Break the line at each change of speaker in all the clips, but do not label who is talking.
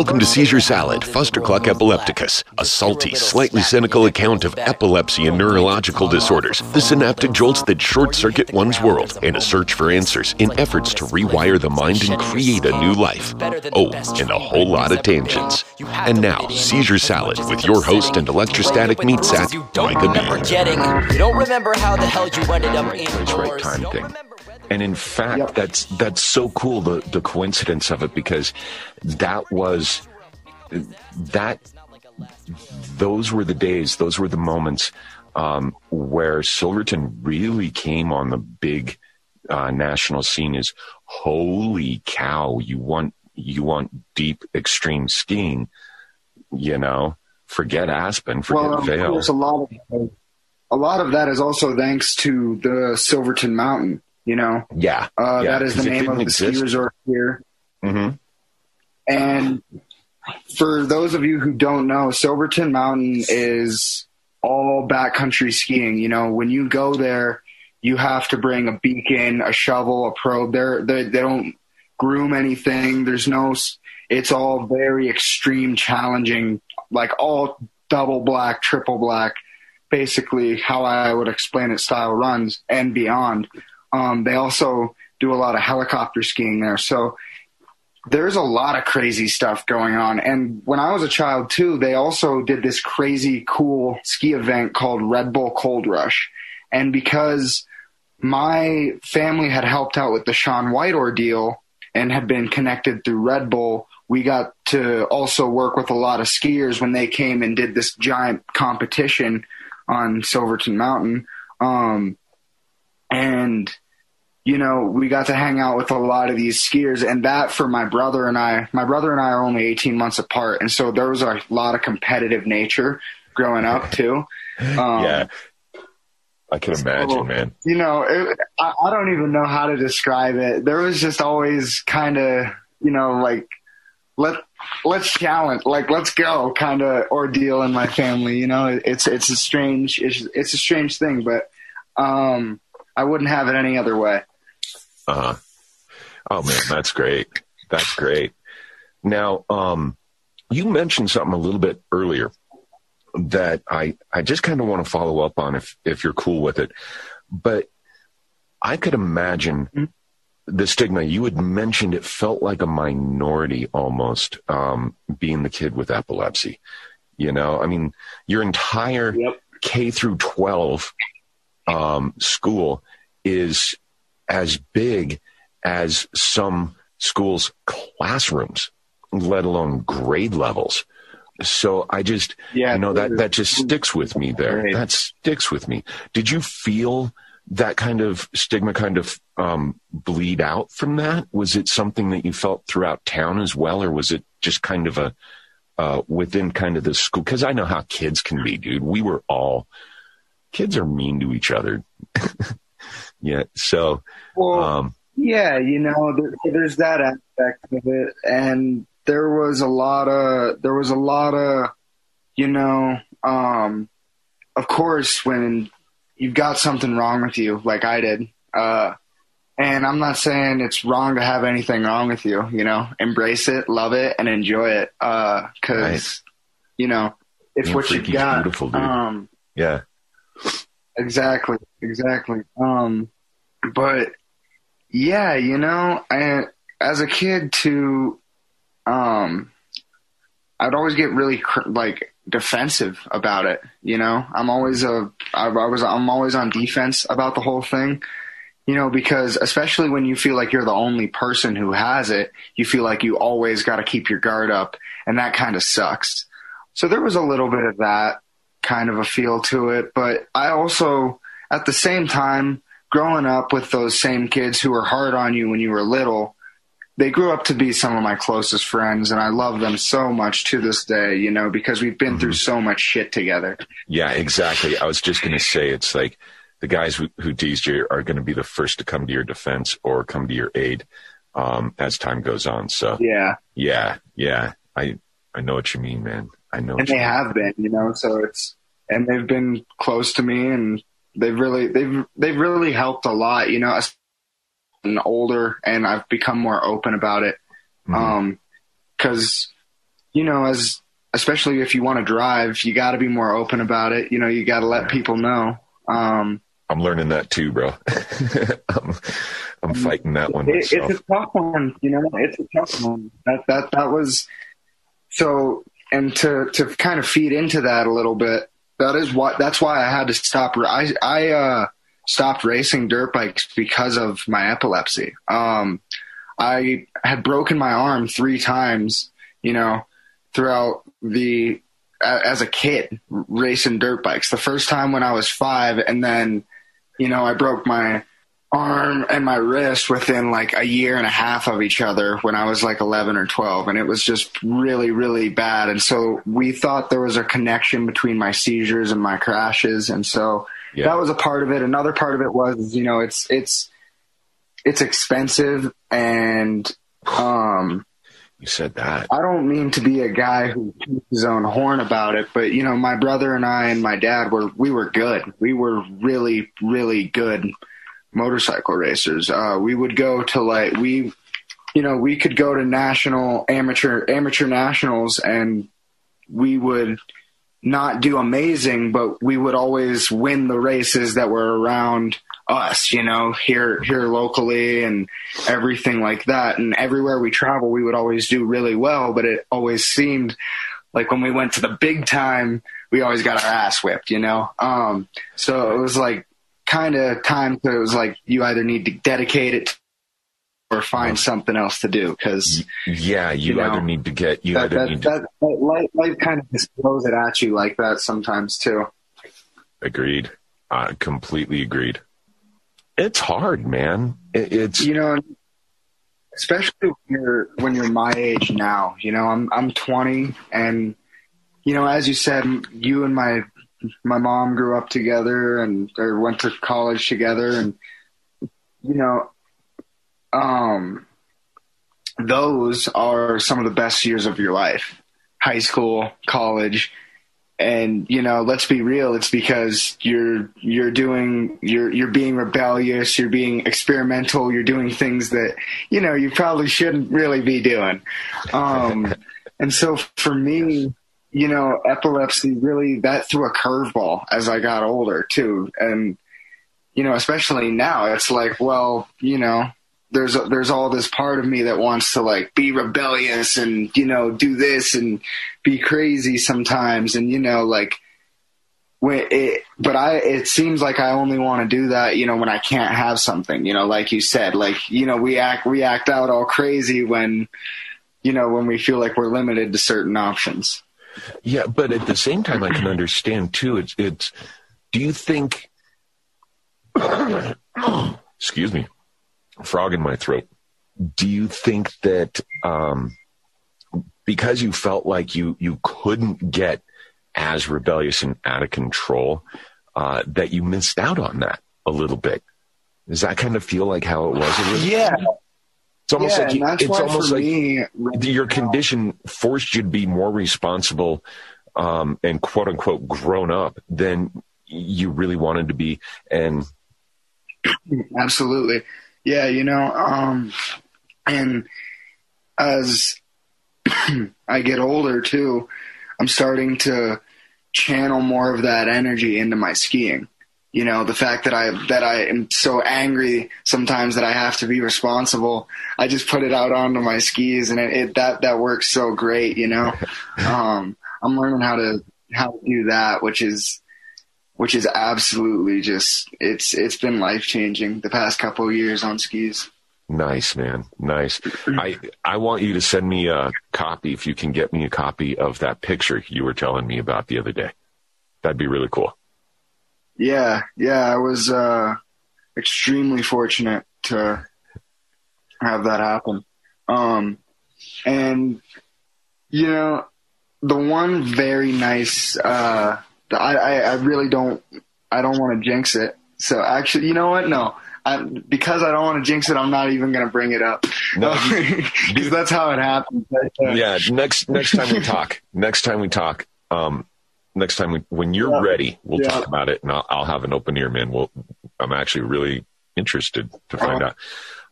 Welcome to Seizure Salad, Fustercluck epilepticus, a salty, slightly cynical account of epilepsy and neurological disorders, the synaptic jolts that short circuit one's world, and a search for answers in efforts to rewire the mind and create a new life. Oh, and a whole lot of tangents. And now, Seizure Salad with your host and electrostatic meat sack, Micah B.
You don't remember how the hell you ended up in
right time thing. And in fact,
Yep.
that's that's so cool the the coincidence of it because that was that those were the days, those were the moments um, where Silverton really came on the big uh, national scene. Is holy cow! You want you want deep extreme skiing, you know? Forget Aspen, forget
Well,
Vail.
course, a lot of a lot of that is also thanks to the Silverton Mountain. You know,
yeah,
uh,
yeah,
that is the name of the ski resort here.
hmm
And for those of you who don't know, Silverton Mountain is all backcountry skiing. You know, when you go there, you have to bring a beacon, a shovel, a probe. They're, they they don't groom anything. There's no. It's all very extreme, challenging, like all double black, triple black. Basically, how I would explain it, style runs and beyond. Um, they also do a lot of helicopter skiing there. So there's a lot of crazy stuff going on. And when I was a child too, they also did this crazy cool ski event called Red Bull Cold Rush. And because my family had helped out with the Shaun White ordeal and had been connected through Red Bull, we got to also work with a lot of skiers when they came and did this giant competition on Silverton Mountain. Um, and you know, we got to hang out with a lot of these skiers, and that for my brother and I, my brother and I are only 18 months apart, and so there was a lot of competitive nature growing up too. Um,
yeah, I can imagine,
so,
man.
You know, it, I, I don't even know how to describe it. There was just always kind of, you know, like let let's challenge, like let's go, kind of ordeal in my family. You know, it's it's a strange it's, it's a strange thing, but um, I wouldn't have it any other way.
Uh, oh man, that's great. That's great. Now, um, you mentioned something a little bit earlier that I, I just kind of want to follow up on if, if you're cool with it. But I could imagine
Mhm.
the stigma you had mentioned it felt like a minority almost, um, being the kid with epilepsy. You know, I mean, your entire
Yep.
K through 12 um, school is as big as some schools' classrooms, let alone grade levels. So I just,
Yeah,
you know, that, that just sticks with me there.
Great.
That sticks with me. Did you feel that kind of stigma kind of um, bleed out from that? Was it something that you felt throughout town as well, or was it just kind of a uh, within kind of the school? Because I know how kids can be, dude. We were all kids are mean to each other. yeah. So,
Well,
um,
Yeah, you know, there, there's that aspect of it, and there was a lot of there was a lot of, you know, um, of course when you've got something wrong with you, like I did, uh, and I'm not saying it's wrong to have anything wrong with you, you know, embrace it, love it, and enjoy it, because
Right.
you know it's
Being
what you got. Um,
yeah.
Exactly, exactly. Um, but yeah, you know, I, as a kid too, um, I'd always get really cr- like defensive about it. You know, I'm always a, I, I was, I'm always on defense about the whole thing. You know, because especially when you feel like you're the only person who has it, you feel like you always got to keep your guard up, and that kind of sucks. So there was a little bit of that kind of a feel to it. But I also, at the same time, growing up with those same kids who were hard on you when you were little, they grew up to be some of my closest friends, and I love them so much to this day, you know, because we've been through so much shit together.
Yeah, exactly. I was just going to say it's like the guys who, who teased you are going to be the first to come to your defense or come to your aid um, as time goes on. So
Yeah.
yeah, yeah, I I know what you mean, man. I know.
And they have been, you know, so it's, and they've been close to me and they've really, they've, they've really helped a lot, you know, as I'm older and I've become more open about it.
Mhm.
Um, cause you know, as especially if you want to drive, you got to be more open about it. You know, you got to let people know. Um,
I'm learning that too, bro. I'm, I'm, fighting that one.
It, it's a tough one, you know. It's a tough one. That that that was so. And to to kind of feed into that a little bit, that is what that's why I had to stop. I I uh, stopped racing dirt bikes because of my epilepsy. Um, I had broken my arm three times, you know, throughout the as a kid racing dirt bikes. The first time when I was five, and then, you know, I broke my arm and my wrist within like a year and a half of each other when I was like 11 or 12. And it was just really, really bad. And so we thought there was a connection between my seizures and my crashes. And so yeah. that was a part of it. Another part of it was, you know, it's, it's, it's expensive and um
you said that.
I don't mean to be a guy who keeps his own horn about it, but you know, my brother and I and my dad were we were good. We were really, really good motorcycle racers. Uh, we would go to like we, you know, we could go to national amateur amateur nationals, and we would not do amazing, but we would always win the races that were around us, you know, here here locally and everything like that. And everywhere we travel, we would always do really well. But it always seemed like when we went to the big time, we always got our ass whipped, you know. Um, so it was like kind of time to it was like you either need to dedicate it or find something else to do because
yeah you, you know, either need to get you
that,
either
that,
need
that, to life, life kind of just throws it at you like that sometimes too
agreed uh, completely agreed it's hard, man. It, it's
you know, especially when you're when you're my age now. You know, I'm I'm 20, and you know, as you said, you and my my mom grew up together and or went to college together, and you know, um, those are some of the best years of your life. High school, college, and you know let's be real it's because you're you're doing you're you're being rebellious you're being experimental you're doing things that you know you probably shouldn't really be doing um and so for me you know epilepsy really that threw a curveball as i got older too. And you know especially now it's like well you know there's there's all this part of me that wants to like be rebellious and you know do this and be crazy sometimes. And you know like when it but i it seems like i only want to do that you know when i can't have something you know like you said like you know we act we act out all crazy when you know when we feel like we're limited to certain options
yeah but at the same time i can understand too it's it's do you think excuse me frog in my throat. Do you think that um, because you felt like you you couldn't get as rebellious and out of control, uh, that you missed out on that a little bit? Does that kind of feel like how it was?
Yeah.
It's almost
yeah,
like you, it's almost like
me,
your condition forced you to be more responsible um, and quote unquote grown up than you really wanted to be. And
absolutely, yeah, you know, um, and as I get older too, I'm starting to channel more of that energy into my skiing. You know, the fact that I that I am so angry sometimes that I have to be responsible, I just put it out onto my skis, and it, it that that works so great. You know, um, I'm learning how to how to do that, which is which is absolutely just it's it's been life changing the past couple of years on skis.
Nice, man. Nice. I I want you to send me a copy if you can get me a copy of that picture you were telling me about the other day. That'd be really cool.
Yeah, yeah, I was uh extremely fortunate to have that happen. Um and you know, the one very nice uh I, I, I really don't I don't want to jinx it. So actually, you know what? No, I, because I don't want to jinx it, I'm not even going to bring it up. No, because that's how it happens.
Yeah. Next next time we talk, next time we talk, um, next time we, when you're yeah. ready, we'll yeah. talk about it, and I'll, I'll, have an open ear, man. We'll, I'm actually really interested to find uh-huh.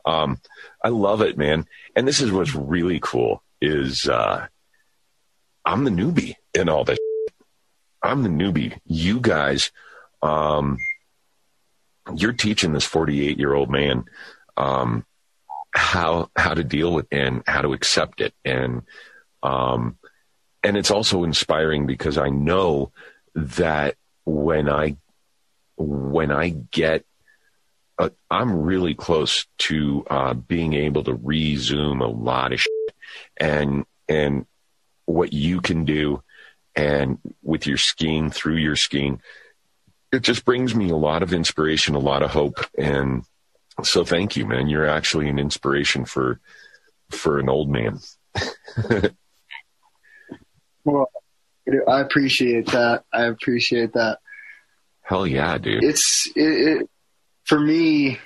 out. Um, I love it, man. And this is what's really cool is uh, I'm the newbie in all this. I'm the newbie. You guys, um, you're teaching this 48 year old man um, how how to deal with and how to accept it, and um, and it's also inspiring because I know that when I when I get uh, I'm really close to uh, being able to resume a lot of shit. and and what you can do and with your skiing through your skiing it just brings me a lot of inspiration a lot of hope. And so thank you man. You're actually an inspiration for for an old man
well i appreciate that. I appreciate that.
Hell yeah dude.
It's it, it for me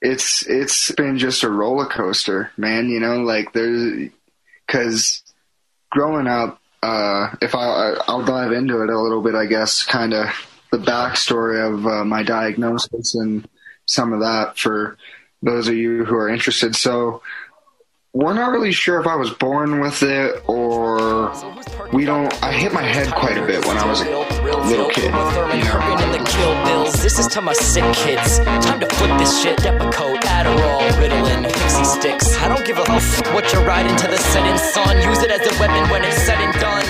it's it's been just a roller coaster man you know like there's because growing up, uh, if I I'll dive into it a little bit, I guess, kind of the backstory of uh, my diagnosis and some of that for those of you who are interested. So we're not really sure if I was born with it or we don't. I hit my head quite a bit when I was a little kid. You?
This is to my sick kids. Time to flip this shit. Depakote, Adderall, Ritalin, Pixy Stix. I don't give a f- what you're riding to the setting sun. Use it as a weapon when it's said and done.